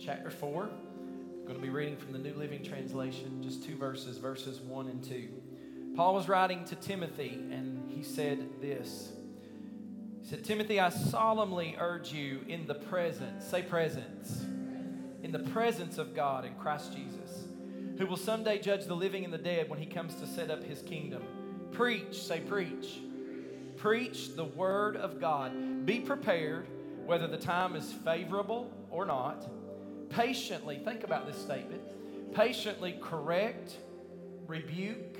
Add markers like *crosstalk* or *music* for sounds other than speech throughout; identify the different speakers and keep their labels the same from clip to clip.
Speaker 1: chapter 4. I'm going to be reading from the New Living Translation, just two verses, verses 1 and 2. Paul was writing to Timothy, and he said this. He said, Timothy, I solemnly urge you in the presence, say presence, in the presence of God in Christ Jesus, who will someday judge the living and the dead when he comes to set up his kingdom. Preach, say preach. Preach the word of God. Be prepared, whether the time is favorable or not. Patiently, think about this statement patiently correct, rebuke,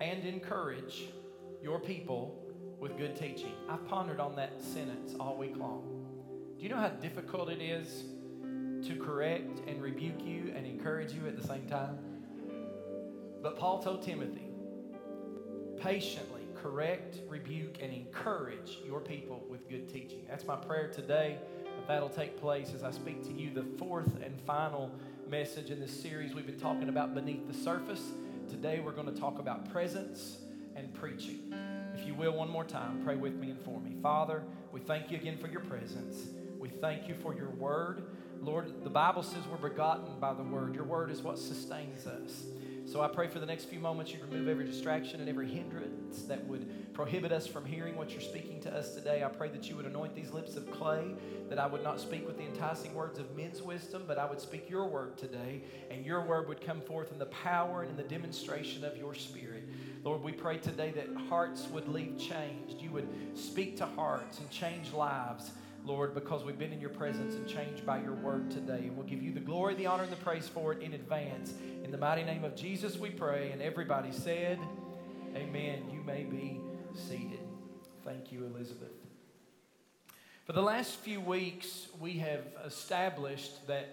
Speaker 1: and encourage your people with good teaching. I've pondered on that sentence all week long. Do you know how difficult it is to correct and rebuke you and encourage you at the same time? But Paul told Timothy, patiently correct, rebuke, and encourage your people with good teaching. That's my prayer today that'll take place as I speak to you the fourth and final message in this series. We've been talking about beneath the surface. Today we're going to talk about presence and preaching. If you will, one more time, pray with me and for me. Father, we thank you again for your presence. We thank you for your word. Lord, the Bible says we're begotten by the word. Your word is what sustains us. So I pray for the next few moments you'd remove every distraction and every hindrance that would prohibit us from hearing what you're speaking to us today. I pray that you would anoint these lips of clay, that I would not speak with the enticing words of men's wisdom, but I would speak your word today, and your word would come forth in the power and in the demonstration of your spirit. Lord, we pray today that hearts would leave changed. You would speak to hearts and change lives. Lord, because we've been in your presence and changed by your word today. And we'll give you the glory, the honor, and the praise for it in advance. In the mighty name of Jesus, we pray. And everybody said, Amen. You may be seated. Thank you, Elizabeth. For the last few weeks, we have established that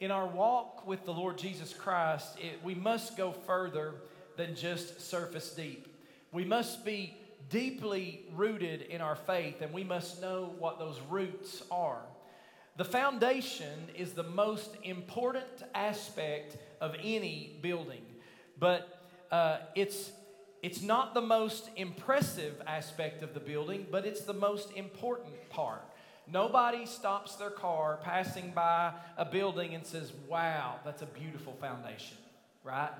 Speaker 1: in our walk with the Lord Jesus Christ, it, we must go further than just surface deep. We must be deeply rooted in our faith, and we must know what those roots are. The foundation is the most important aspect of any building, but uh, it's it's not the most impressive aspect of the building, but it's the most important part. Nobody stops their car passing by a building and says, Wow, that's a beautiful foundation, right?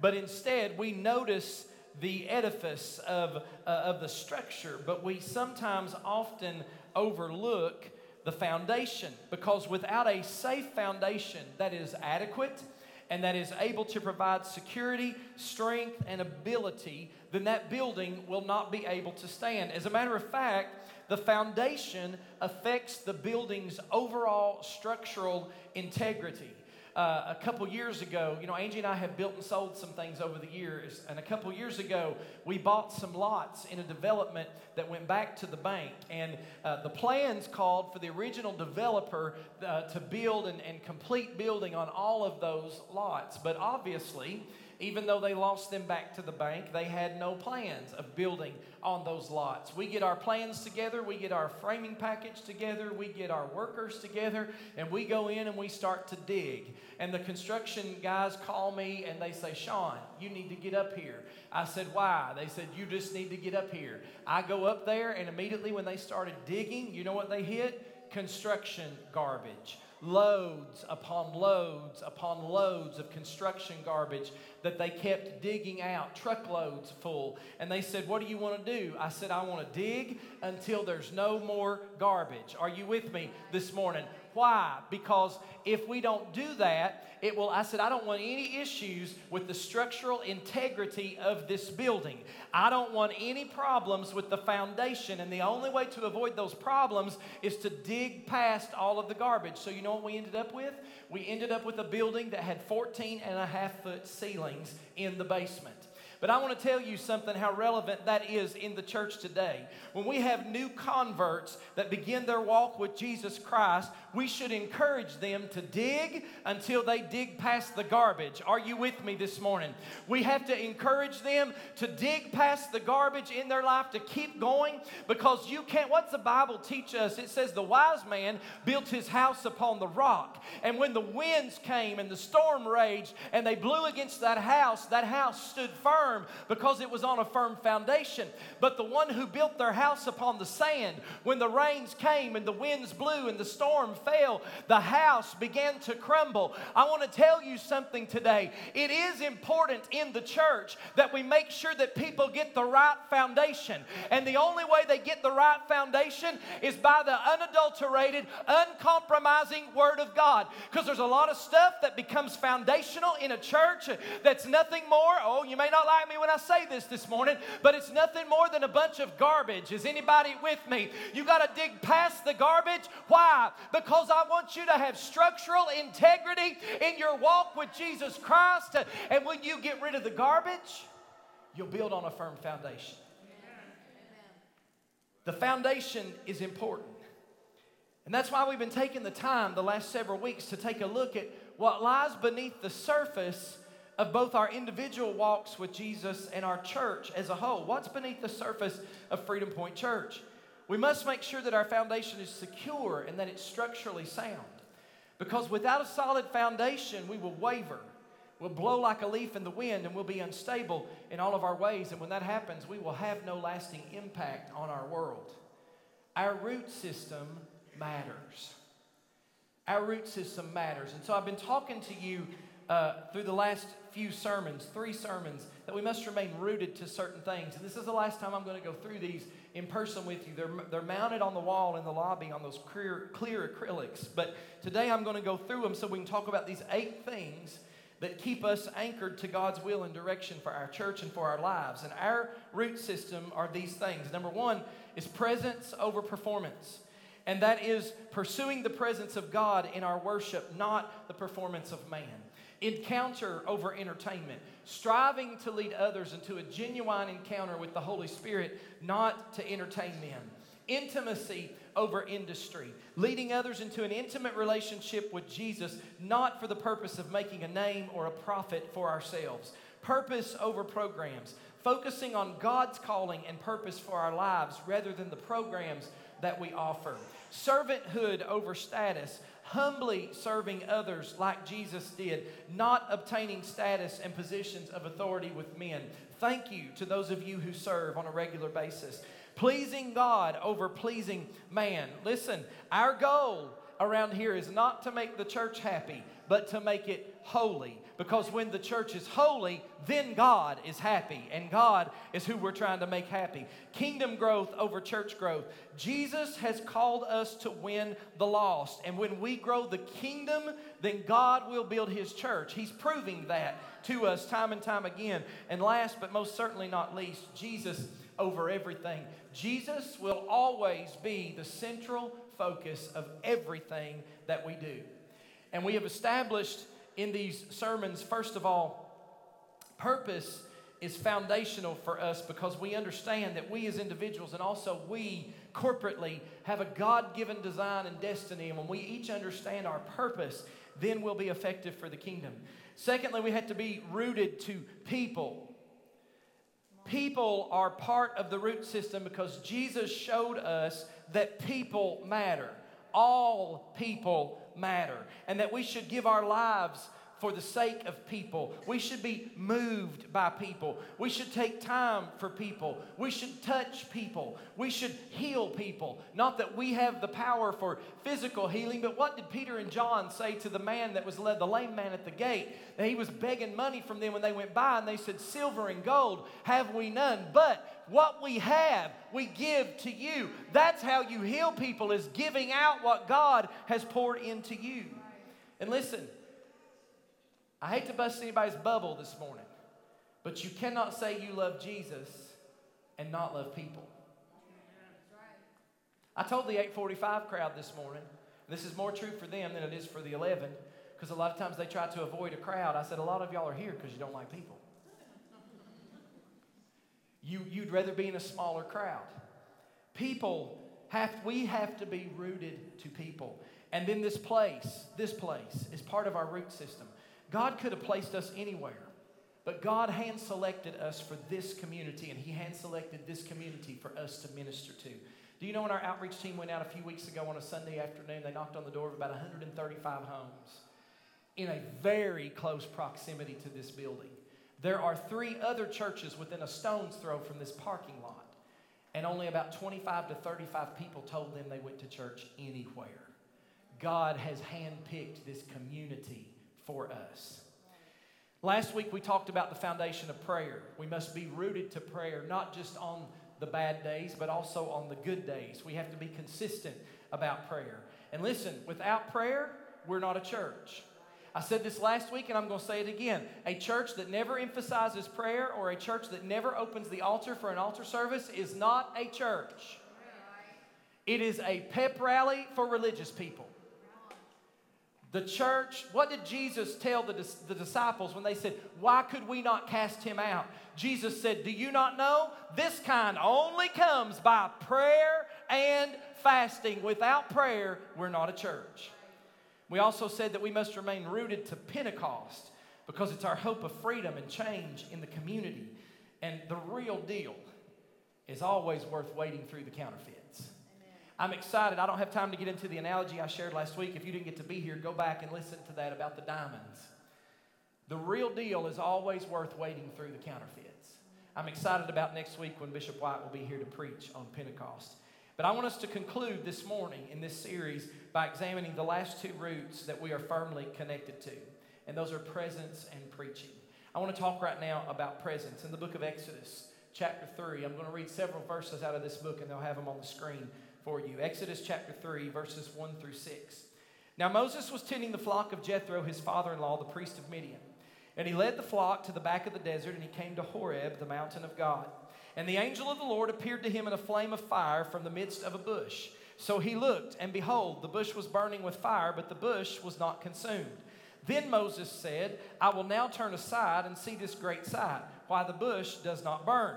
Speaker 1: But instead, we notice the edifice of, uh, of the structure, but we sometimes often overlook the foundation because without a safe foundation that is adequate and that is able to provide security, strength, and ability, then that building will not be able to stand. As a matter of fact, the foundation affects the building's overall structural integrity uh, a couple years ago, you know, Angie and I have built and sold some things over the years. And a couple years ago, we bought some lots in a development that went back to the bank. And uh, the plans called for the original developer uh, to build and, and complete building on all of those lots. But obviously, even though they lost them back to the bank, they had no plans of building on those lots. We get our plans together, we get our framing package together, we get our workers together, and we go in and we start to dig. And the construction guys call me and they say, Sean, you need to get up here. I said, Why? They said, You just need to get up here. I go up there, and immediately when they started digging, you know what they hit? Construction garbage loads upon loads upon loads of construction garbage that they kept digging out, truckloads full. And they said, What do you want to do? I said, I want to dig until there's no more garbage. Are you with me this morning? Why? Because if we don't do that, it will, I said, I don't want any issues with the structural integrity of this building. I don't want any problems with the foundation. And the only way to avoid those problems is to dig past all of the garbage. So, you know what we ended up with? We ended up with a building that had 14 and a half foot ceilings in the basement. But I want to tell you something how relevant that is in the church today. When we have new converts that begin their walk with Jesus Christ, we should encourage them to dig until they dig past the garbage. Are you with me this morning? We have to encourage them to dig past the garbage in their life to keep going because you can't. What's the Bible teach us? It says the wise man built his house upon the rock. And when the winds came and the storm raged and they blew against that house, that house stood firm firm because it was on a firm foundation. But the one who built their house upon the sand, when the rains came and the winds blew and the storm fell, the house began to crumble. I want to tell you something today. It is important in the church that we make sure that people get the right foundation. And the only way they get the right foundation is by the unadulterated, uncompromising Word of God. Because there's a lot of stuff that becomes foundational in a church that's nothing more. Oh, you may not like me when I say this this morning, but it's nothing more than a bunch of garbage. Is anybody with me? You got to dig past the garbage. Why? Because I want you to have structural integrity in your walk with Jesus Christ. And when you get rid of the garbage, you'll build on a firm foundation. The foundation is important. And that's why we've been taking the time the last several weeks to take a look at what lies beneath the surface of both our individual walks with Jesus and our church as a whole. What's beneath the surface of Freedom Point Church? We must make sure that our foundation is secure and that it's structurally sound. Because without a solid foundation, we will waver. We'll blow like a leaf in the wind and we'll be unstable in all of our ways. And when that happens, we will have no lasting impact on our world. Our root system matters. Our root system matters. And so I've been talking to you uh, through the last few sermons, three sermons, that we must remain rooted to certain things. And this is the last time I'm going to go through these in person with you. They're, they're mounted on the wall in the lobby on those clear, clear acrylics. But today I'm going to go through them so we can talk about these eight things that keep us anchored to God's will and direction for our church and for our lives. And our root system are these things. Number one is presence over performance. And that is pursuing the presence of God in our worship, not the performance of man. Encounter over entertainment. Striving to lead others into a genuine encounter with the Holy Spirit, not to entertain them. Intimacy over industry, leading others into an intimate relationship with Jesus, not for the purpose of making a name or a profit for ourselves. Purpose over programs, focusing on God's calling and purpose for our lives rather than the programs that we offer. Servanthood over status, humbly serving others like Jesus did, not obtaining status and positions of authority with men. Thank you to those of you who serve on a regular basis pleasing God over pleasing man. Listen, our goal around here is not to make the church happy, but to make it holy. Because when the church is holy, then God is happy, and God is who we're trying to make happy. Kingdom growth over church growth. Jesus has called us to win the lost, and when we grow the kingdom, then God will build his church. He's proving that to us time and time again. And last but most certainly not least, Jesus over everything. Jesus will always be the central focus of everything that we do. And we have established in these sermons, first of all, purpose is foundational for us because we understand that we as individuals and also we corporately have a God given design and destiny. And when we each understand our purpose, then we'll be effective for the kingdom. Secondly, we have to be rooted to people. People are part of the root system because Jesus showed us that people matter. All people matter. And that we should give our lives for the sake of people. We should be moved by people. We should take time for people. We should touch people. We should heal people. Not that we have the power for physical healing, but what did Peter and John say to the man that was led, the lame man at the gate? That he was begging money from them when they went by, and they said, Silver and gold have we none, but what we have, we give to you. That's how you heal people, is giving out what God has poured into you. And listen, I hate to bust anybody's bubble this morning, but you cannot say you love Jesus and not love people. I told the 845 crowd this morning, this is more true for them than it is for the 11, because a lot of times they try to avoid a crowd. I said, a lot of y'all are here because you don't like people. You, you'd rather be in a smaller crowd. People have, we have to be rooted to people. And then this place, this place is part of our root system. God could have placed us anywhere, but God hand selected us for this community, and He hand selected this community for us to minister to. Do you know when our outreach team went out a few weeks ago on a Sunday afternoon, they knocked on the door of about 135 homes in a very close proximity to this building. There are three other churches within a stone's throw from this parking lot. And only about 25 to 35 people told them they went to church anywhere. God has handpicked this community for us. Last week we talked about the foundation of prayer. We must be rooted to prayer, not just on the bad days, but also on the good days. We have to be consistent about prayer. And listen, without prayer, we're not a church. I said this last week and I'm going to say it again. A church that never emphasizes prayer or a church that never opens the altar for an altar service is not a church. It is a pep rally for religious people. The church, what did Jesus tell the, the disciples when they said, Why could we not cast him out? Jesus said, Do you not know? This kind only comes by prayer and fasting. Without prayer, we're not a church. We also said that we must remain rooted to Pentecost because it's our hope of freedom and change in the community. And the real deal is always worth waiting through the counterfeits. I'm excited. I don't have time to get into the analogy I shared last week. If you didn't get to be here, go back and listen to that about the diamonds. The real deal is always worth waiting through the counterfeits. I'm excited about next week when Bishop White will be here to preach on Pentecost. But I want us to conclude this morning in this series by examining the last two roots that we are firmly connected to, and those are presence and preaching. I want to talk right now about presence. In the book of Exodus, chapter 3, I'm going to read several verses out of this book, and they'll have them on the screen for you. Exodus chapter 3, verses 1 through 6. Now Moses was tending the flock of Jethro, his father in law, the priest of Midian. And he led the flock to the back of the desert, and he came to Horeb, the mountain of God. And the angel of the Lord appeared to him in a flame of fire from the midst of a bush. So he looked, and behold, the bush was burning with fire, but the bush was not consumed. Then Moses said, I will now turn aside and see this great sight, why the bush does not burn.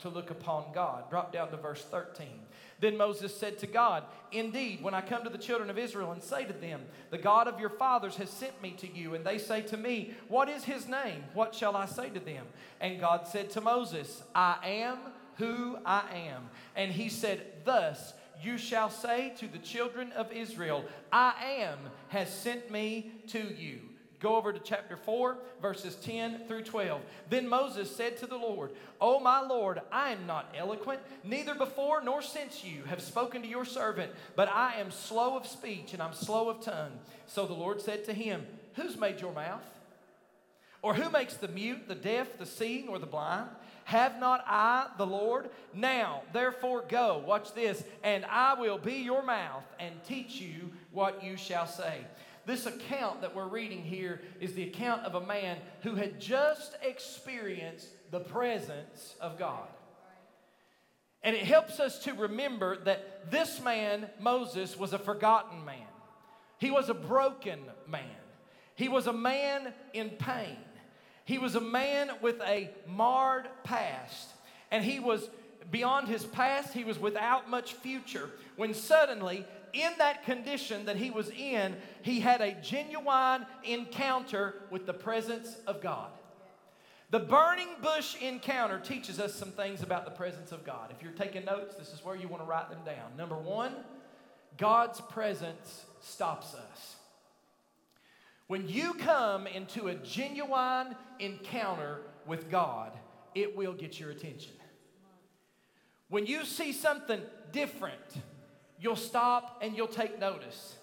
Speaker 1: to look upon God. Drop down to verse 13. Then Moses said to God, Indeed, when I come to the children of Israel and say to them, The God of your fathers has sent me to you, and they say to me, What is his name? What shall I say to them? And God said to Moses, I am who I am. And he said, Thus you shall say to the children of Israel, I am has sent me to you. Go over to chapter 4, verses 10 through 12. Then Moses said to the Lord, O my Lord, I am not eloquent, neither before nor since you have spoken to your servant, but I am slow of speech and I'm slow of tongue. So the Lord said to him, Who's made your mouth? Or who makes the mute, the deaf, the seeing, or the blind? Have not I the Lord? Now, therefore, go, watch this, and I will be your mouth and teach you what you shall say this account that we're reading here is the account of a man who had just experienced the presence of God. And it helps us to remember that this man, Moses, was a forgotten man. He was a broken man. He was a man in pain. He was a man with a marred past. And he was beyond his past, he was without much future. When suddenly in that condition that he was in, he had a genuine encounter with the presence of God. The burning bush encounter teaches us some things about the presence of God. If you're taking notes, this is where you want to write them down. Number one, God's presence stops us. When you come into a genuine encounter with God, it will get your attention. When you see something different, you'll stop and you'll take notice.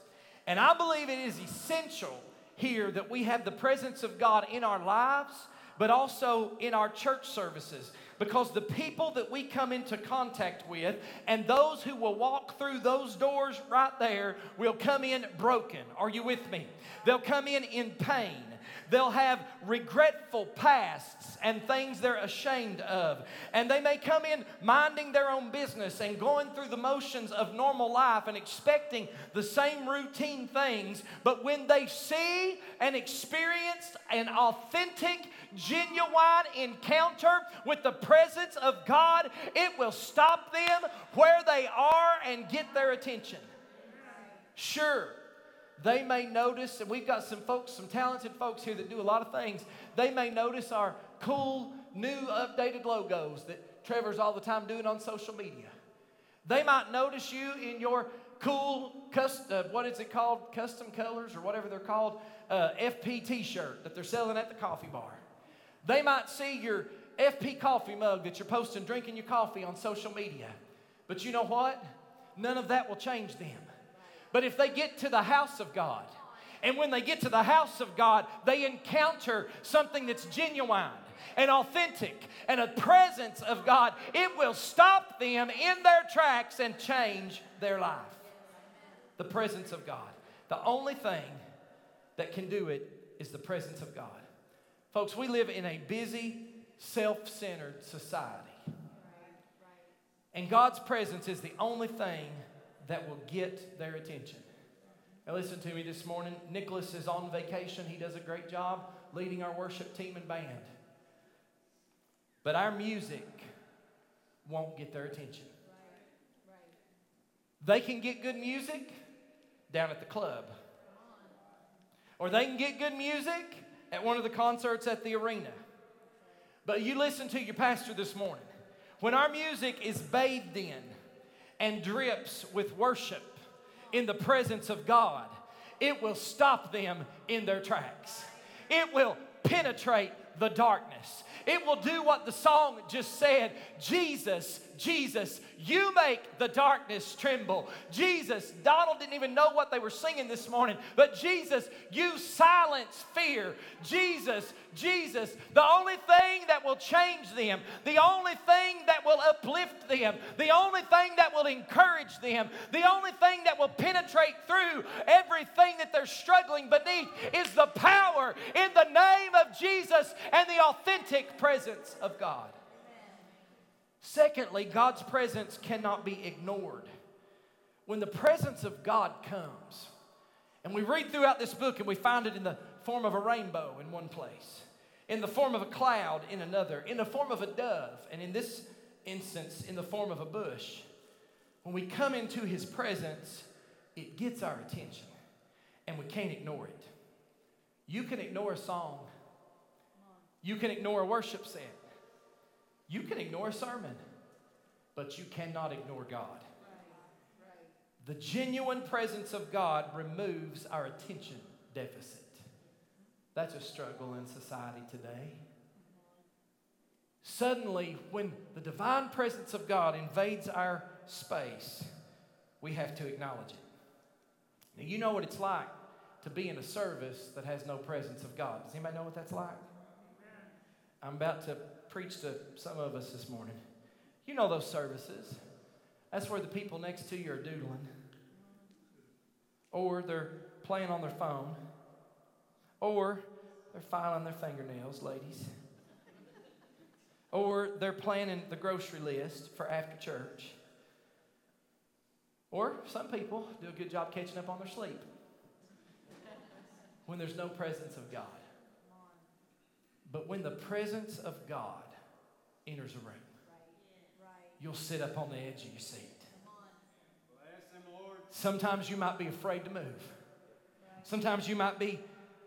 Speaker 1: And I believe it is essential here that we have the presence of God in our lives, but also in our church services. Because the people that we come into contact with and those who will walk through those doors right there will come in broken. Are you with me? They'll come in in pain. They'll have regretful pasts and things they're ashamed of. And they may come in minding their own business and going through the motions of normal life and expecting the same routine things. But when they see and experience an authentic, genuine encounter with the presence of God, it will stop them where they are and get their attention. Sure, they may notice, and we've got some folks, some talented folks here that do a lot of things. They may notice our cool, new, updated logos that Trevor's all the time doing on social media. They might notice you in your cool, custom, uh, what is it called? Custom colors or whatever they're called, uh, FP t shirt that they're selling at the coffee bar. They might see your FP coffee mug that you're posting drinking your coffee on social media. But you know what? None of that will change them. But if they get to the house of God, and when they get to the house of God, they encounter something that's genuine and authentic and a presence of God, it will stop them in their tracks and change their life. The presence of God. The only thing that can do it is the presence of God. Folks, we live in a busy, self centered society. And God's presence is the only thing that will get their attention. Now, listen to me this morning. Nicholas is on vacation. He does a great job leading our worship team and band. But our music won't get their attention. They can get good music down at the club, or they can get good music at one of the concerts at the arena. But you listen to your pastor this morning. When our music is bathed in and drips with worship in the presence of God, it will stop them in their tracks. It will penetrate the darkness. It will do what the song just said Jesus, Jesus, you make the darkness tremble. Jesus, Donald didn't even know what they were singing this morning, but Jesus, you silence fear. Jesus, Jesus, the only thing that will change them, the only thing that will uplift them, the only thing that will encourage them, the only thing that will penetrate through everything that they're struggling beneath is the power in the name of Jesus and the authentic presence of God. Secondly, God's presence cannot be ignored. When the presence of God comes, and we read throughout this book and we find it in the form of a rainbow in one place, in the form of a cloud in another, in the form of a dove, and in this instance, in the form of a bush. When we come into his presence, it gets our attention, and we can't ignore it. You can ignore a song, you can ignore a worship set, you can ignore a sermon, but you cannot ignore God. The genuine presence of God removes our attention deficit. That's a struggle in society today. Suddenly, when the divine presence of God invades our space, we have to acknowledge it. Now, you know what it's like to be in a service that has no presence of God. Does anybody know what that's like? I'm about to preach to some of us this morning. You know those services. That's where the people next to you are doodling, or they're playing on their phone, or they're filing their fingernails, ladies, or they're planning the grocery list for after church, or some people do a good job catching up on their sleep when there's no presence of God. But when the presence of God enters a room, you'll sit up on the edge of your seat. Sometimes you might be afraid to move. Sometimes you might be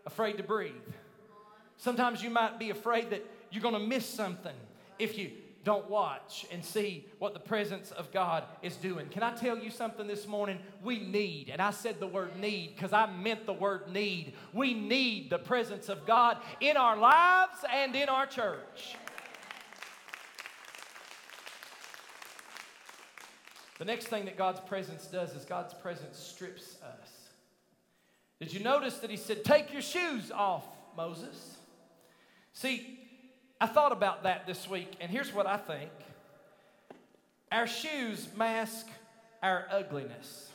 Speaker 1: afraid to breathe. Sometimes you might be afraid that you're going to miss something if you don't watch and see what the presence of God is doing. Can I tell you something this morning? We need, and I said the word need because I meant the word need. We need the presence of God in our lives and in our church. The next thing that God's presence does is God's presence strips us. Did you notice that He said, Take your shoes off, Moses? See, I thought about that this week, and here's what I think our shoes mask our ugliness.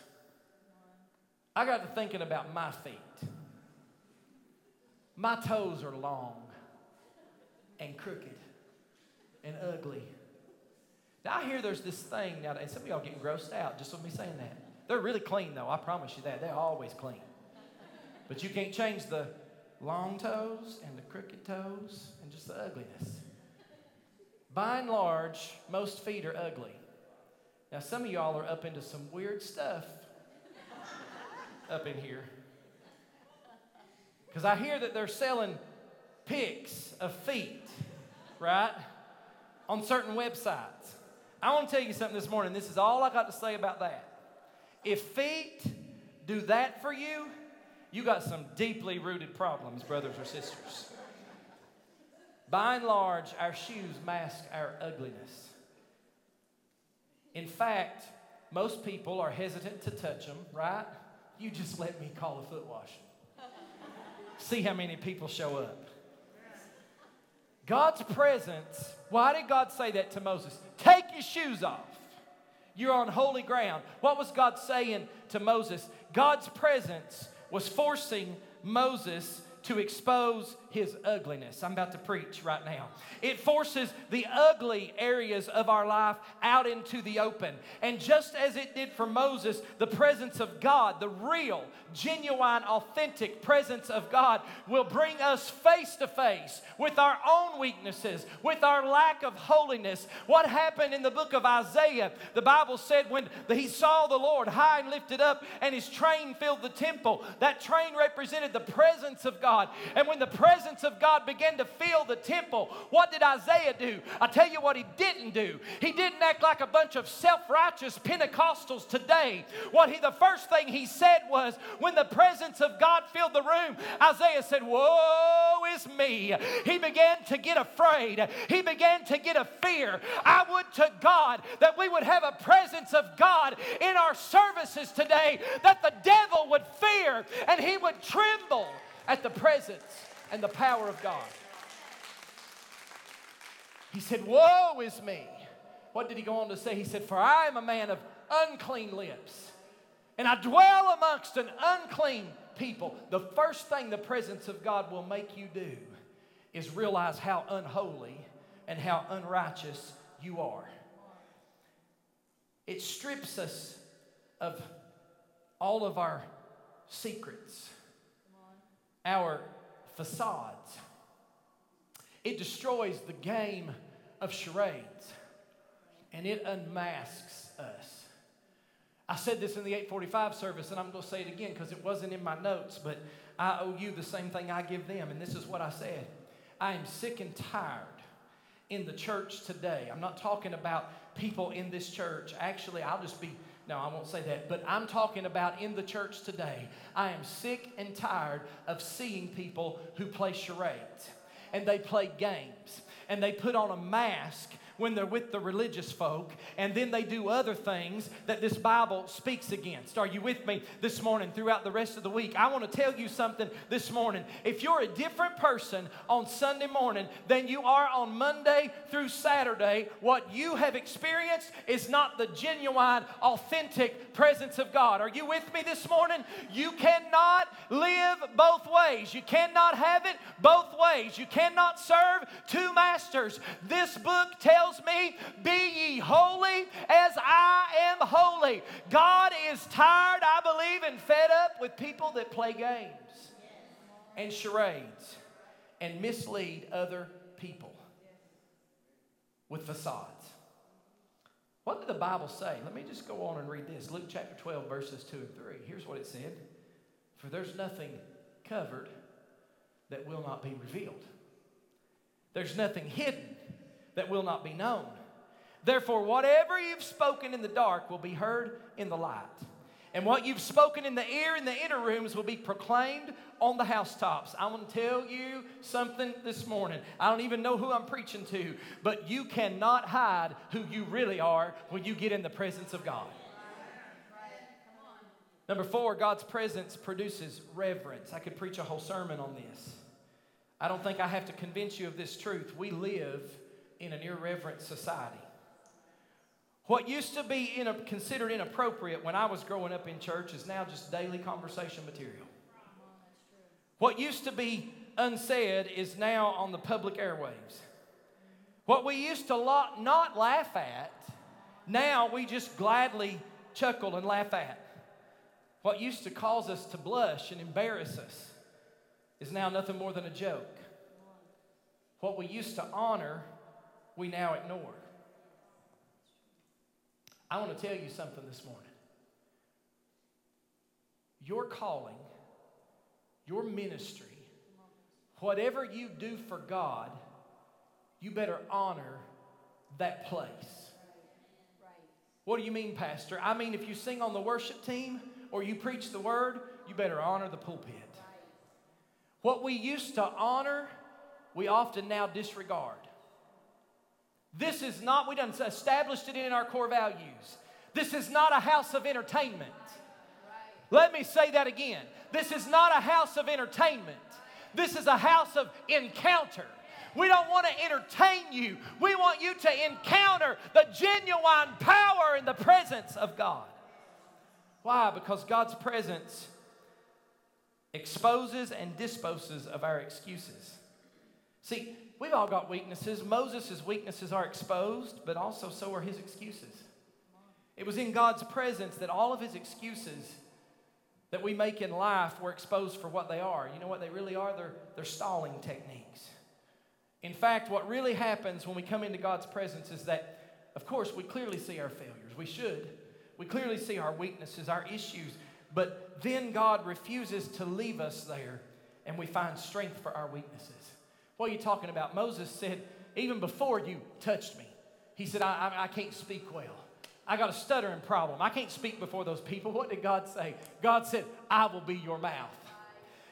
Speaker 1: I got to thinking about my feet. My toes are long and crooked and ugly. Now, I hear there's this thing now, and some of y'all getting grossed out just with me saying that. They're really clean, though. I promise you that. They're always clean. But you can't change the long toes and the crooked toes and just the ugliness. By and large, most feet are ugly. Now, some of y'all are up into some weird stuff up in here. Because I hear that they're selling pics of feet, right? On certain websites. I want to tell you something this morning. This is all I got to say about that. If feet do that for you, you got some deeply rooted problems, brothers or sisters. By and large, our shoes mask our ugliness. In fact, most people are hesitant to touch them, right? You just let me call a foot wash. See how many people show up. God's presence, why did God say that to Moses? Take your shoes off. You're on holy ground. What was God saying to Moses? God's presence was forcing Moses to expose his ugliness. I'm about to preach right now. It forces the ugly areas of our life out into the open. And just as it did for Moses, the presence of God, the real, genuine, authentic presence of God, will bring us face to face with our own weaknesses, with our lack of holiness. What happened in the book of Isaiah? The Bible said when he saw the Lord high and lifted up and his train filled the temple, that train represented the presence of God. And when the presence presence of God began to fill the temple, what did Isaiah do? I tell you what he didn't do. He didn't act like a bunch of self-righteous Pentecostals today. What he the first thing he said was when the presence of God filled the room, Isaiah said, "Woe is me." He began to get afraid. He began to get a fear. I would to God that we would have a presence of God in our services today that the devil would fear and he would tremble at the presence and the power of God. He said, Woe is me. What did he go on to say? He said, For I am a man of unclean lips, and I dwell amongst an unclean people. The first thing the presence of God will make you do is realize how unholy and how unrighteous you are. It strips us of all of our secrets, our facades. It destroys the game of charades and it unmasks us. I said this in the 845 service, and I'm going to say it again because it wasn't in my notes, but I owe you the same thing I give them. And this is what I said I am sick and tired in the church today. I'm not talking about people in this church. Actually, I'll just be no, I won't say that. But I'm talking about in the church today. I am sick and tired of seeing people who play charades and they play games and they put on a mask when they're with the religious folk, and then they do other things that this Bible speaks against. Are you with me this morning throughout the rest of the week? I want to tell you something this morning. If you're a different person on Sunday morning than you are on Monday through Saturday, what you have experienced is not the genuine, authentic presence of God. Are you with me this morning? You cannot live both ways. You cannot have it both ways. You cannot serve two masters. This book tells tells me, Be ye holy as I am holy. God is tired, I believe, and fed up with people that play games and charades and mislead other people with facades. What did the Bible say? Let me just go on and read this. Luke chapter 12, verses 2 and 3. Here's what it said For there's nothing covered that will not be revealed, there's nothing hidden that will not be known. Therefore, whatever you've spoken in the dark will be heard in the light. And what you've spoken in the ear in the inner rooms will be proclaimed on the housetops. I want to tell you something this morning. I don't even know who I'm preaching to, but you cannot hide who you really are when you get in the presence of God. Number four, God's presence produces reverence. I could preach a whole sermon on this. I don't think I have to convince you of this truth. We live in an irreverent society. What used to be in a, considered inappropriate when I was growing up in church is now just daily conversation material. What used to be unsaid is now on the public airwaves. What we used to not laugh at, now we just gladly chuckle and laugh at. What used to cause us to blush and embarrass us is now nothing more than a joke. What we used to honor, we now ignore. I want to tell you something this morning. Your calling, your ministry, whatever you do for God, you better honor that place. What do you mean, Pastor? I mean, if you sing on the worship team or you preach the word, you better honor the pulpit. What we used to honor, we often now disregard. This is not, we done established it in our core values. This is not a house of entertainment. Let me say that again. This is not a house of entertainment. This is a house of encounter. We don't want to entertain you. We want you to encounter the genuine power and the presence of God. Why? Because God's presence exposes and disposes of our excuses. See, we've all got weaknesses. Moses' weaknesses are exposed, but also so are his excuses. It was in God's presence that all of his excuses that we make in life were exposed for what they are. You know what they really are? They're, they're stalling techniques. In fact, what really happens when we come into God's presence is that, of course, we clearly see our failures. We should. We clearly see our weaknesses, our issues. But then God refuses to leave us there, and we find strength for our weaknesses. What are you talking about? Moses said, even before you touched me, he said, I, I, I can't speak well. I got a stuttering problem. I can't speak before those people. *laughs* What did God say? God said, I will be your mouth.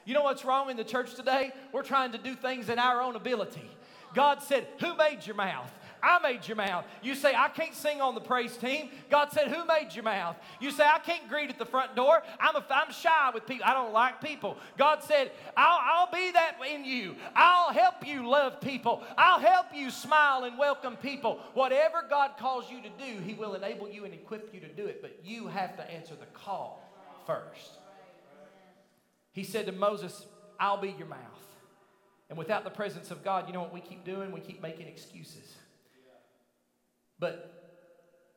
Speaker 1: You know what's wrong in the church today? We're trying to do things in our own ability. God said, Who made your mouth? I made your mouth. You say, I can't sing on the praise team. God said, Who made your mouth? You say, I can't greet at the front door. I'm, a, I'm shy with people. I don't like people. God said, I'll, I'll be that in you. I'll help you love people. I'll help you smile and welcome people. Whatever God calls you to do, He will enable you and equip you to do it. But you have to answer the call first. He said to Moses, I'll be your mouth. And without the presence of God, you know what we keep doing? We keep making excuses. But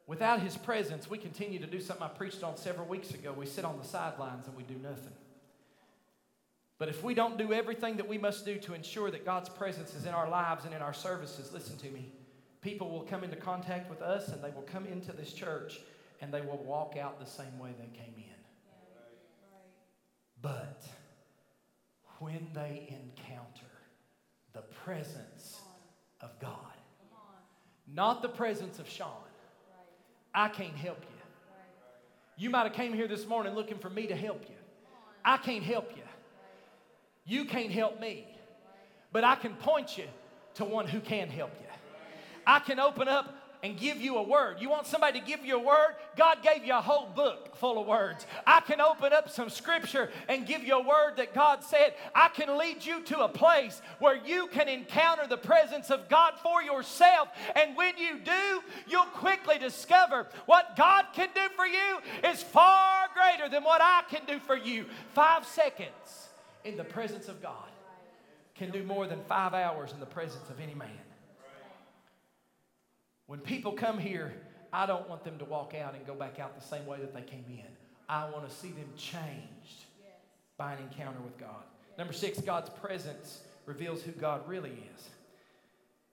Speaker 1: without His presence, we continue to do something I preached on several weeks ago. We sit on the sidelines and we do nothing. But if we don't do everything that we must do to ensure that God's presence is in our lives and in our services, listen to me. People will come into contact with us and they will come into this church and they will walk out the same way they came in. But when they encounter the presence of God, not the presence of Sean, I can't help you. You might have came here this morning looking for me to help you. I can't help you. You can't help me. But I can point you to one who can help you. I can open up and give you a word. You want somebody to give you a word? God gave you a whole book full of words. I can open up some scripture and give you a word that God said. I can lead you to a place where you can encounter the presence of God for yourself. And when you do, you'll quickly discover what God can do for you is far greater than what I can do for you. Five seconds in the presence of God can do more than five hours in the presence of any man. When people come here, I don't want them to walk out and go back out the same way that they came in. I want to see them changed by an encounter with God. Number six, God's presence reveals who God really is.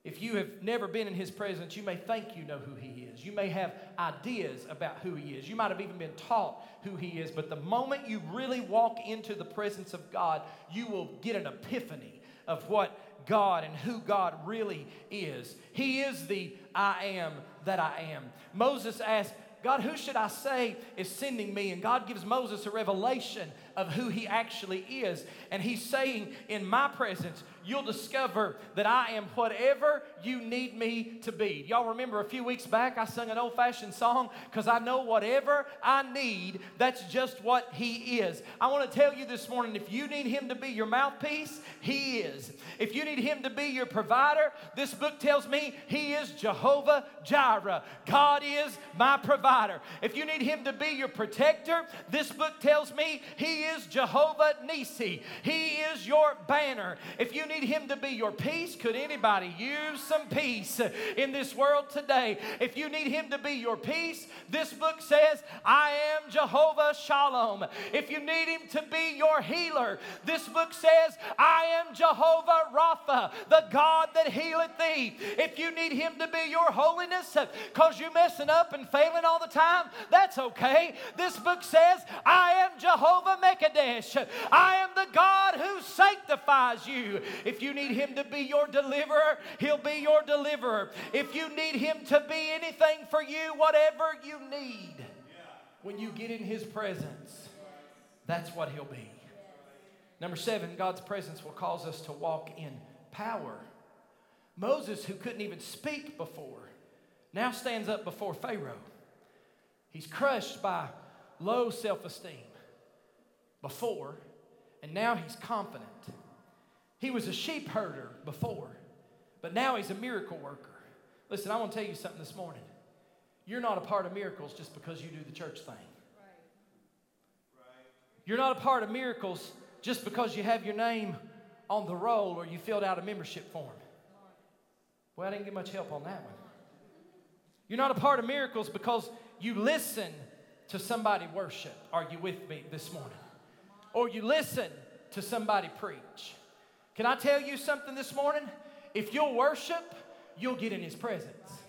Speaker 1: If you have never been in His presence, you may think you know who He is. You may have ideas about who He is. You might have even been taught who He is. But the moment you really walk into the presence of God, you will get an epiphany of what God and who God really is. He is the I am that I am. Moses asked, God, who should I say is sending me? And God gives Moses a revelation of who he actually is. And he's saying, In my presence, you'll discover that I am whatever you need me to be. Y'all remember a few weeks back I sung an old fashioned song because I know whatever I need, that's just what He is. I want to tell you this morning if you need Him to be your mouthpiece, He is. If you need Him to be your provider, this book tells me He is Jehovah Jireh. God is my provider. If you need Him to be your protector, this book tells me He is Jehovah Nisi. He is your banner. If you need Him to be your peace, could anybody use some peace in this world today? If you need Him to be your peace, this book says, I am Jehovah Shalom. If you need Him to be your healer, this book says, I am Jehovah Rapha, the God that healeth thee. If you need Him to be your holiness because you're messing up and failing all the time, that's okay. This book says, I am Jehovah Mekadesh. I am the God who sanctifies you. If you need Him to be your deliverer, He'll be your deliverer. If you need Him to be anything for you, whatever you need, when you get in His presence, that's what He'll be. Number seven, God's presence will cause us to walk in power. Moses, who couldn't even speak before, now stands up before Pharaoh. He's crushed by low self esteem before, and now he's confident. He was a sheep herder before, but now he's a miracle worker. Listen, I want to tell you something this morning. You're not a part of miracles just because you do the church thing. You're not a part of miracles just because you have your name on the roll or you filled out a membership form. Well, I didn't get much help on that one. You're not a part of miracles because you listen to somebody worship. Are you with me this morning? Or you listen to somebody preach. Can I tell you something this morning? If you'll worship, you'll get in His presence.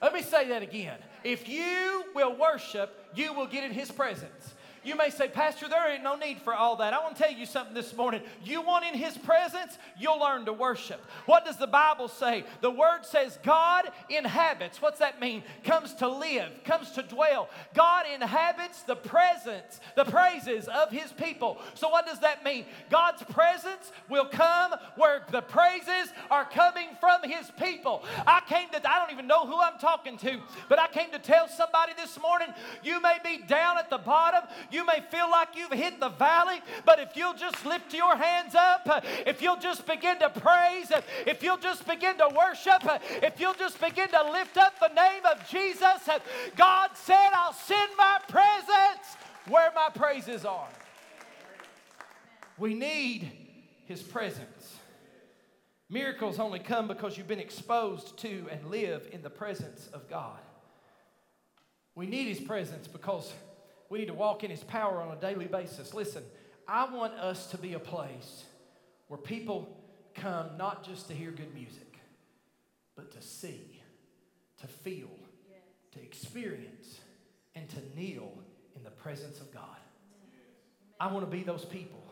Speaker 1: Let me say that again. If you will worship, you will get in His presence. You may say, Pastor, there ain't no need for all that. I want to tell you something this morning. You want in His presence, you'll learn to worship. What does the Bible say? The Word says God inhabits. What's that mean? Comes to live, comes to dwell. God inhabits the presence, the praises of His people. So, what does that mean? God's presence will come where the praises are coming from His people. I came to, I don't even know who I'm talking to, but I came to tell somebody this morning you may be down at the bottom. You may feel like you've hit the valley, but if you'll just lift your hands up, if you'll just begin to praise, if you'll just begin to worship, if you'll just begin to lift up the name of Jesus, God said, I'll send my presence where my praises are. We need His presence. Miracles only come because you've been exposed to and live in the presence of God. We need His presence because we need to walk in His power on a daily basis. Listen, I want us to be a place where people come not just to hear good music, but to see, to feel, to experience, and to kneel in the presence of God. I want to be those people.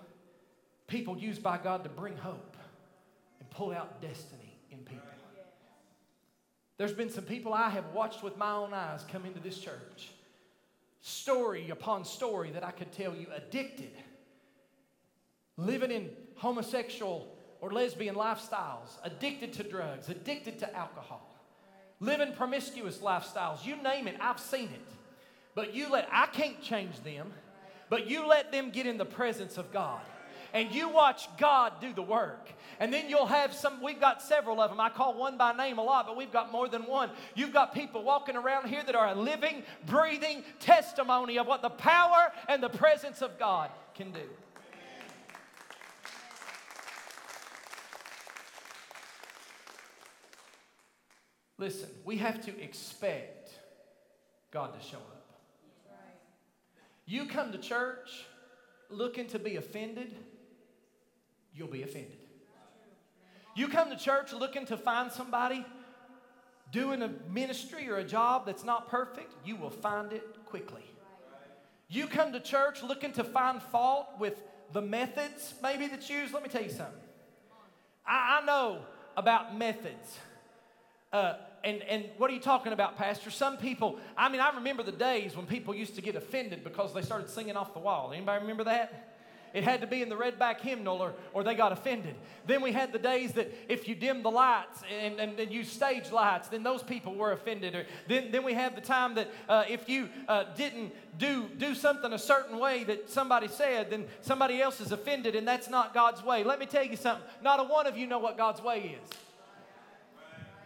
Speaker 1: People used by God to bring hope and pull out destiny in people. There's been some people I have watched with my own eyes come into this church story upon story that I could tell you addicted, living in homosexual or lesbian lifestyles, addicted to drugs, addicted to alcohol, living promiscuous lifestyles. You name it, I've seen it. But you let, I can't change them, but you let them get in the presence of God and you watch God do the work. And then you'll have some, we've got several of them. I call one by name a lot, but we've got more than one. You've got people walking around here that are a living, breathing testimony of what the power and the presence of God can do. Listen, we have to expect God to show up. You come to church looking to be offended, you'll be offended. You come to church looking to find somebody doing a ministry or a job that's not perfect, you will find it quickly. You come to church looking to find fault with the methods maybe that's used. Let me tell you something. I, I know about methods. Uh, and, and what are you talking about, Pastor? Some people, I mean, I remember the days when people used to get offended because they started singing off the wall. Anybody remember that? It had to be in the redback hymnal or, or they got offended. Then we had the days that if you dim the lights and, and, and use stage lights, then those people were offended. Or then, then we had the time that uh, if you uh, didn't do, do something a certain way that somebody said, then somebody else is offended and that's not God's way. Let me tell you something. Not a one of you know what God's way is.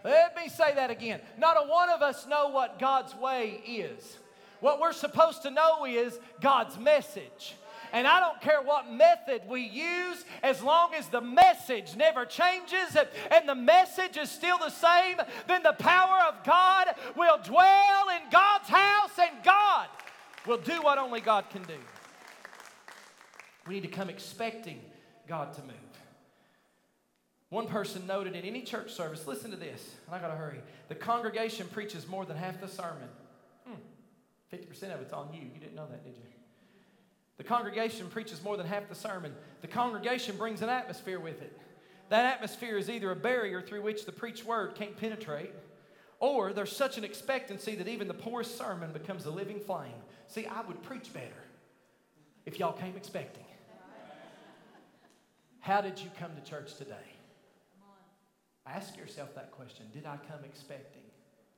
Speaker 1: Let me say that again. Not a one of us know what God's way is. What we're supposed to know is God's message. And I don't care what method we use, as long as the message never changes and the message is still the same, then the power of God will dwell in God's house and God will do what only God can do. We need to come expecting God to move. One person noted in any church service, listen to this, and I got to hurry. The congregation preaches more than half the sermon. Hmm, 50% of it's on you. You didn't know that, did you? The congregation preaches more than half the sermon. The congregation brings an atmosphere with it. That atmosphere is either a barrier through which the preached word can't penetrate, or there's such an expectancy that even the poorest sermon becomes a living flame. See, I would preach better if y'all came expecting. How did you come to church today? Ask yourself that question Did I come expecting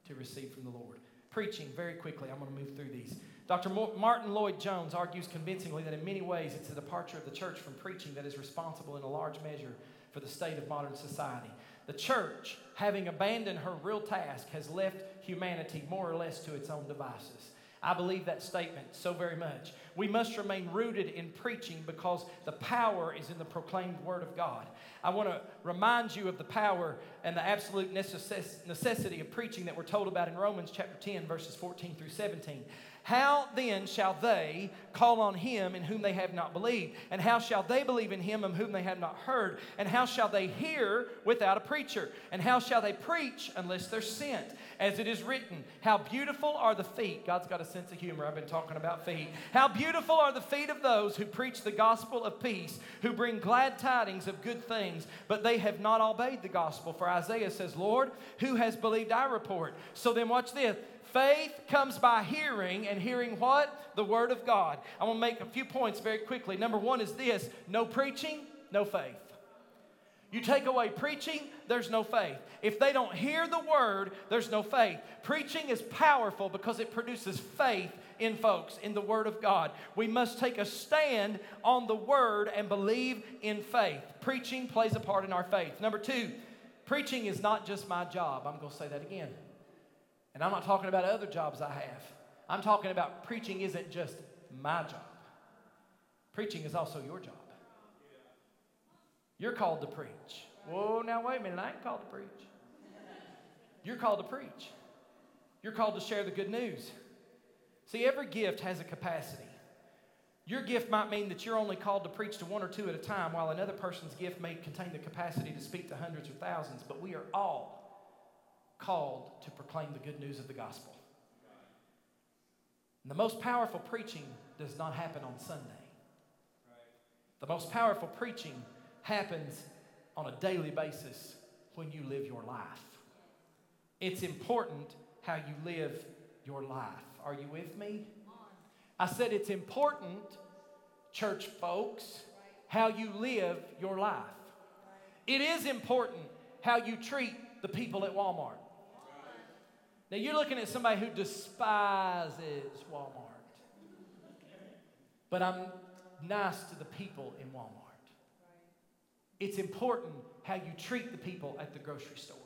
Speaker 1: to receive from the Lord? Preaching, very quickly, I'm going to move through these. Dr. Martyn Lloyd-Jones argues convincingly that in many ways it's the departure of the church from preaching that is responsible in a large measure for the state of modern society. The church, having abandoned her real task, has left humanity more or less to its own devices. I believe that statement so very much. We must remain rooted in preaching because the power is in the proclaimed Word of God. I want to remind you of the power and the absolute necessity of preaching that we're told about in Romans chapter 10, verses 14 through 17. How then shall they call on him in whom they have not believed? And how shall they believe in him in whom they have not heard? And how shall they hear without a preacher? And how shall they preach unless they're sent? As it is written, How beautiful are the feet. God's got a sense of humor. I've been talking about feet. How beautiful are the feet of those who preach the gospel of peace, who bring glad tidings of good things, but they have not obeyed the gospel. For Isaiah says, Lord, who has believed our report? So then, watch this. Faith comes by hearing, and hearing what? The Word of God. I want to make a few points very quickly. Number one is this no preaching, no faith. You take away preaching, there's no faith. If they don't hear the word, there's no faith. Preaching is powerful because it produces faith in folks, in the word of God. We must take a stand on the word and believe in faith. Preaching plays a part in our faith. Number two, preaching is not just my job. I'm going to say that again. And I'm not talking about other jobs I have. I'm talking about preaching isn't just my job, preaching is also your job. You're called to preach. Whoa, now wait a minute, I ain't called to preach. You're called to preach. You're called to share the good news. See, every gift has a capacity. Your gift might mean that you're only called to preach to one or two at a time, while another person's gift may contain the capacity to speak to hundreds or thousands, but we are all called to proclaim the good news of the gospel. And the most powerful preaching does not happen on Sunday. The most powerful preaching happens on a daily basis when you live your life. It's important how you live your life. Are you with me? I said it's important, church folks, how you live your life. It is important how you treat the people at Walmart. Now you're looking at somebody who despises Walmart. But I'm nice to the people in Walmart. It's important how you treat the people at the grocery store.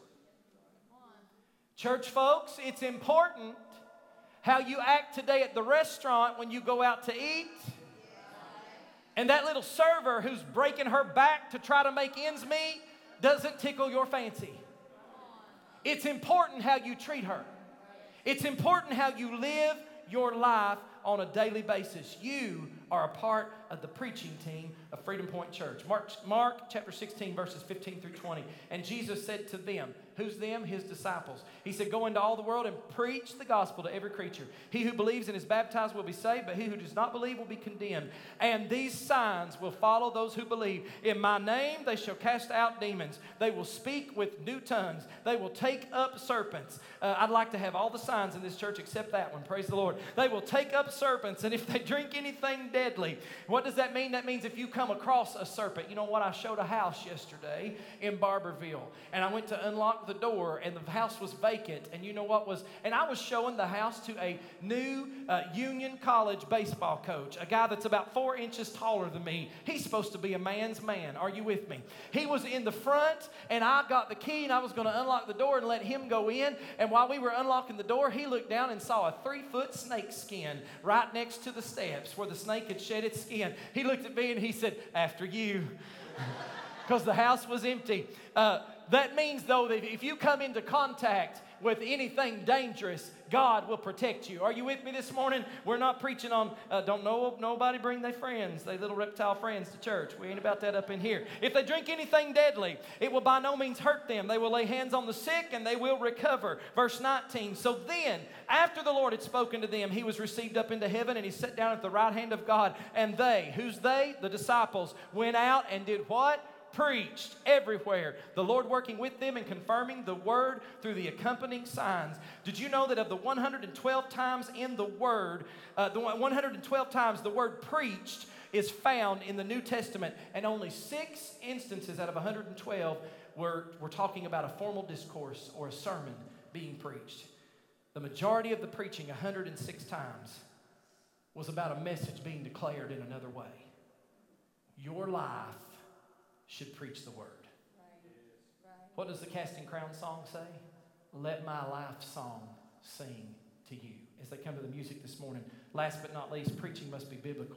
Speaker 1: Church folks, it's important how you act today at the restaurant when you go out to eat. And that little server who's breaking her back to try to make ends meet doesn't tickle your fancy. It's important how you treat her. It's important how you live your life on a daily basis. You are a part of the preaching team of Freedom Point Church. Mark, Mark chapter 16, verses 15 through 20. And Jesus said to them, Who's them? His disciples. He said, Go into all the world and preach the gospel to every creature. He who believes and is baptized will be saved, but he who does not believe will be condemned. And these signs will follow those who believe. In my name they shall cast out demons. They will speak with new tongues. They will take up serpents. Uh, I'd like to have all the signs in this church except that one. Praise the Lord. They will take up serpents, and if they drink anything deadly. What does that mean? That means if you come across a serpent. You know what? I showed a house yesterday in Barbourville, and I went to unlock the door, and the house was vacant. And you know what was? And I was showing the house to a new uh, Union College baseball coach, a guy that's about four inches taller than me. He's supposed to be a man's man. Are you with me? He was in the front, and I got the key, and I was going to unlock the door and let him go in. And while we were unlocking the door, he looked down and saw a three foot snake skin right next to the steps where the snake had shed its skin. He looked at me and he said, After you. *laughs* Because the house was empty. Uh, that means, though, that if you come into contact with anything dangerous, God will protect you. Are you with me this morning? We're not preaching on uh, don't know nobody bring their friends, their little reptile friends to church. We ain't about that up in here. If they drink anything deadly, it will by no means hurt them. They will lay hands on the sick and they will recover. Verse 19. So then, after the Lord had spoken to them, he was received up into heaven and he sat down at the right hand of God. And they, who's they? The disciples, went out and did what? Preached everywhere, the Lord working with them and confirming the word through the accompanying signs. Did you know that of the 112 times in the word, uh, the 112 times the word preached is found in the New Testament, and only six instances out of 112 were, were talking about a formal discourse or a sermon being preached. The majority of the preaching, 106 times, was about a message being declared in another way. Your life should preach the word. What does the Casting Crown song say? Let my life song sing to you. As they come to the music this morning, last but not least, preaching must be biblical.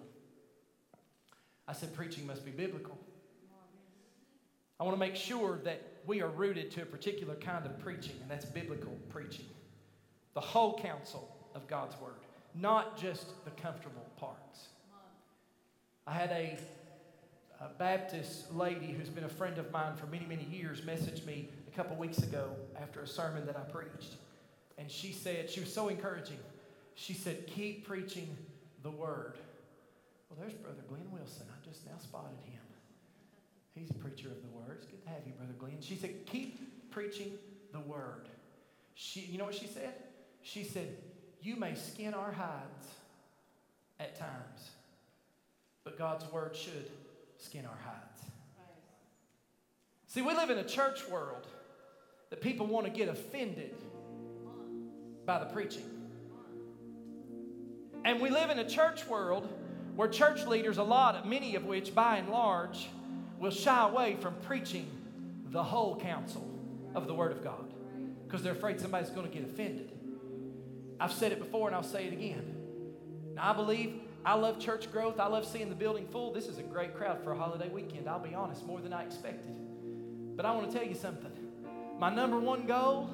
Speaker 1: I said preaching must be biblical. I want to make sure that we are rooted to a particular kind of preaching, and that's biblical preaching. The whole counsel of God's Word, not just the comfortable parts. I had a a Baptist lady who's been a friend of mine for many, many years messaged me a couple weeks ago after a sermon that I preached. And she said, she was so encouraging. She said, Keep preaching the word. Well, there's Brother Glenn Wilson. I just now spotted him. He's a preacher of the word. It's good to have you, Brother Glenn. She said, Keep preaching the word. She, you know what she said? She said, You may skin our hides at times, but God's word should skin our hides. See, we live in a church world that people want to get offended by the preaching. And we live in a church world where church leaders, a lot, many of which by and large, will shy away from preaching the whole counsel of the Word of God because they're afraid somebody's going to get offended. I've said it before and I'll say it again. Now, I believe I love church growth. I love seeing the building full. This is a great crowd for a holiday weekend. I'll be honest, more than I expected. But I want to tell you something. My number one goal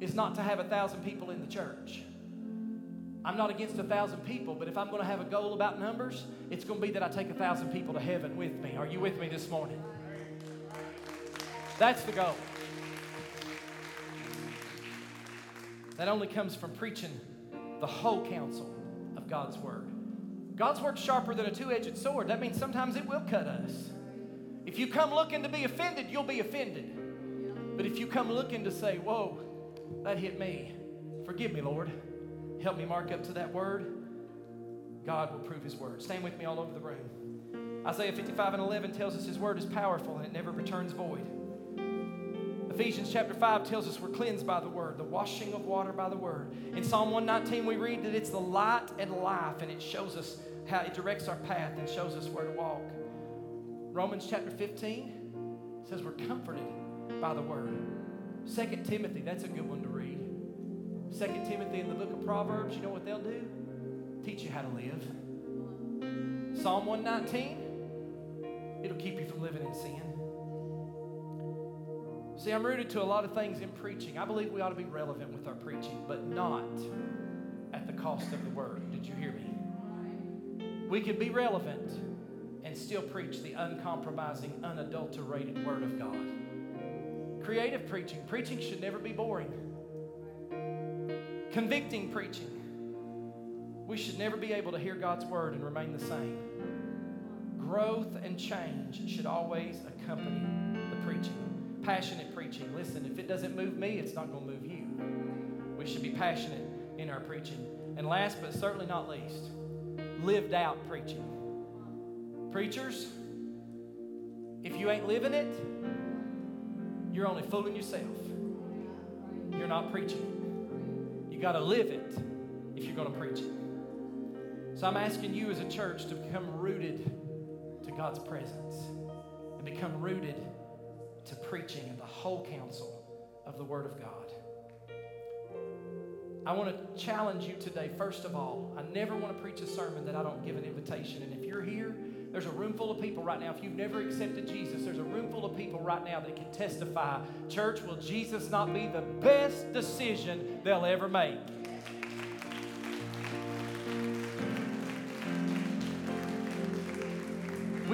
Speaker 1: is not to have a thousand people in the church. I'm not against a thousand people, but if I'm going to have a goal about numbers, it's going to be that I take a thousand people to heaven with me. Are you with me this morning? That's the goal. That only comes from preaching the whole counsel of God's Word. God's word's sharper than a two edged sword. That means sometimes it will cut us. If you come looking to be offended, you'll be offended. But if you come looking to say, Whoa, that hit me, forgive me, Lord, help me mark up to that word, God will prove His word. Stand with me all over the room. Isaiah 55 and 11 tells us His word is powerful and it never returns void. Ephesians chapter 5 tells us we're cleansed by the word, the washing of water by the word. In Psalm 119, we read that it's the light and life, and it shows us how it directs our path and shows us where to walk. Romans chapter 15 says we're comforted by the word. 2 Timothy, that's a good one to read. 2 Timothy in the book of Proverbs, you know what they'll do? Teach you how to live. Psalm 119, it'll keep you from living in sin. See, I'm rooted to a lot of things in preaching. I believe we ought to be relevant with our preaching, but not at the cost of the word. Did you hear me? We can be relevant and still preach the uncompromising, unadulterated word of God. Creative preaching. Preaching should never be boring. Convicting preaching. We should never be able to hear God's word and remain the same. Growth and change should always accompany the preaching passionate preaching. Listen, if it doesn't move me, it's not going to move you. We should be passionate in our preaching. And last but certainly not least, lived out preaching. Preachers, if you ain't living it, you're only fooling yourself. You're not preaching. You got to live it if you're going to preach it. So I'm asking you as a church to become rooted to God's presence and become rooted to preaching and the whole counsel of the Word of God. I want to challenge you today, first of all. I never want to preach a sermon that I don't give an invitation. And if you're here, there's a room full of people right now. If you've never accepted Jesus, there's a room full of people right now that can testify. Church, will Jesus not be the best decision they'll ever make?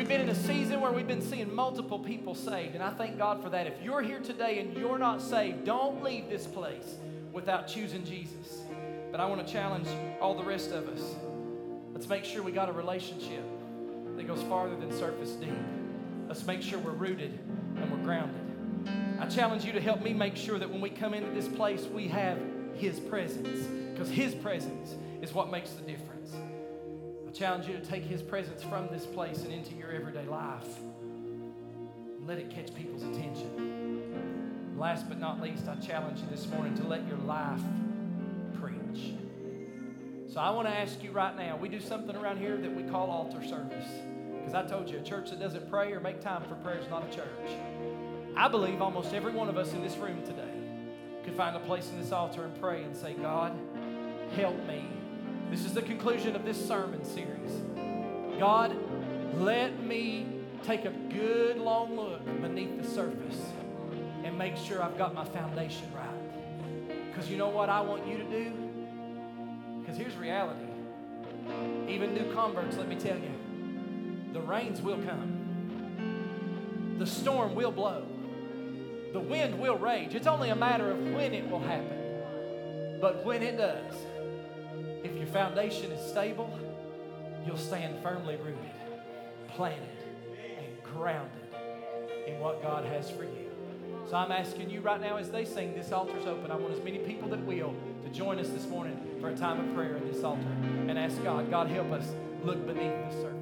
Speaker 1: We've been in a season where we've been seeing multiple people saved, and I thank God for that. If you're here today and you're not saved, don't leave this place without choosing Jesus. But I want to challenge all the rest of us. Let's make sure we got a relationship that goes farther than surface deep. Let's make sure we're rooted and we're grounded. I challenge you to help me make sure that when we come into this place, we have His presence, because His presence is what makes the difference. Challenge you to take His presence from this place and into your everyday life. Let it catch people's attention. Last but not least, I challenge you this morning to let your life preach. So I want to ask you right now we do something around here that we call altar service. Because I told you, a church that doesn't pray or make time for prayer is not a church. I believe almost every one of us in this room today could find a place in this altar and pray and say, God, help me this is the conclusion of this sermon series. God, let me take a good long look beneath the surface and make sure I've got my foundation right. Because you know what I want you to do? Because here's reality. Even new converts, let me tell you, the rains will come, the storm will blow, the wind will rage. It's only a matter of when it will happen. But when it does, foundation is stable, you'll stand firmly rooted, planted, and grounded in what God has for you. So I'm asking you right now as they sing, this altar's open. I want as many people that will to join us this morning for a time of prayer in this altar and ask God, God, help us look beneath the surface.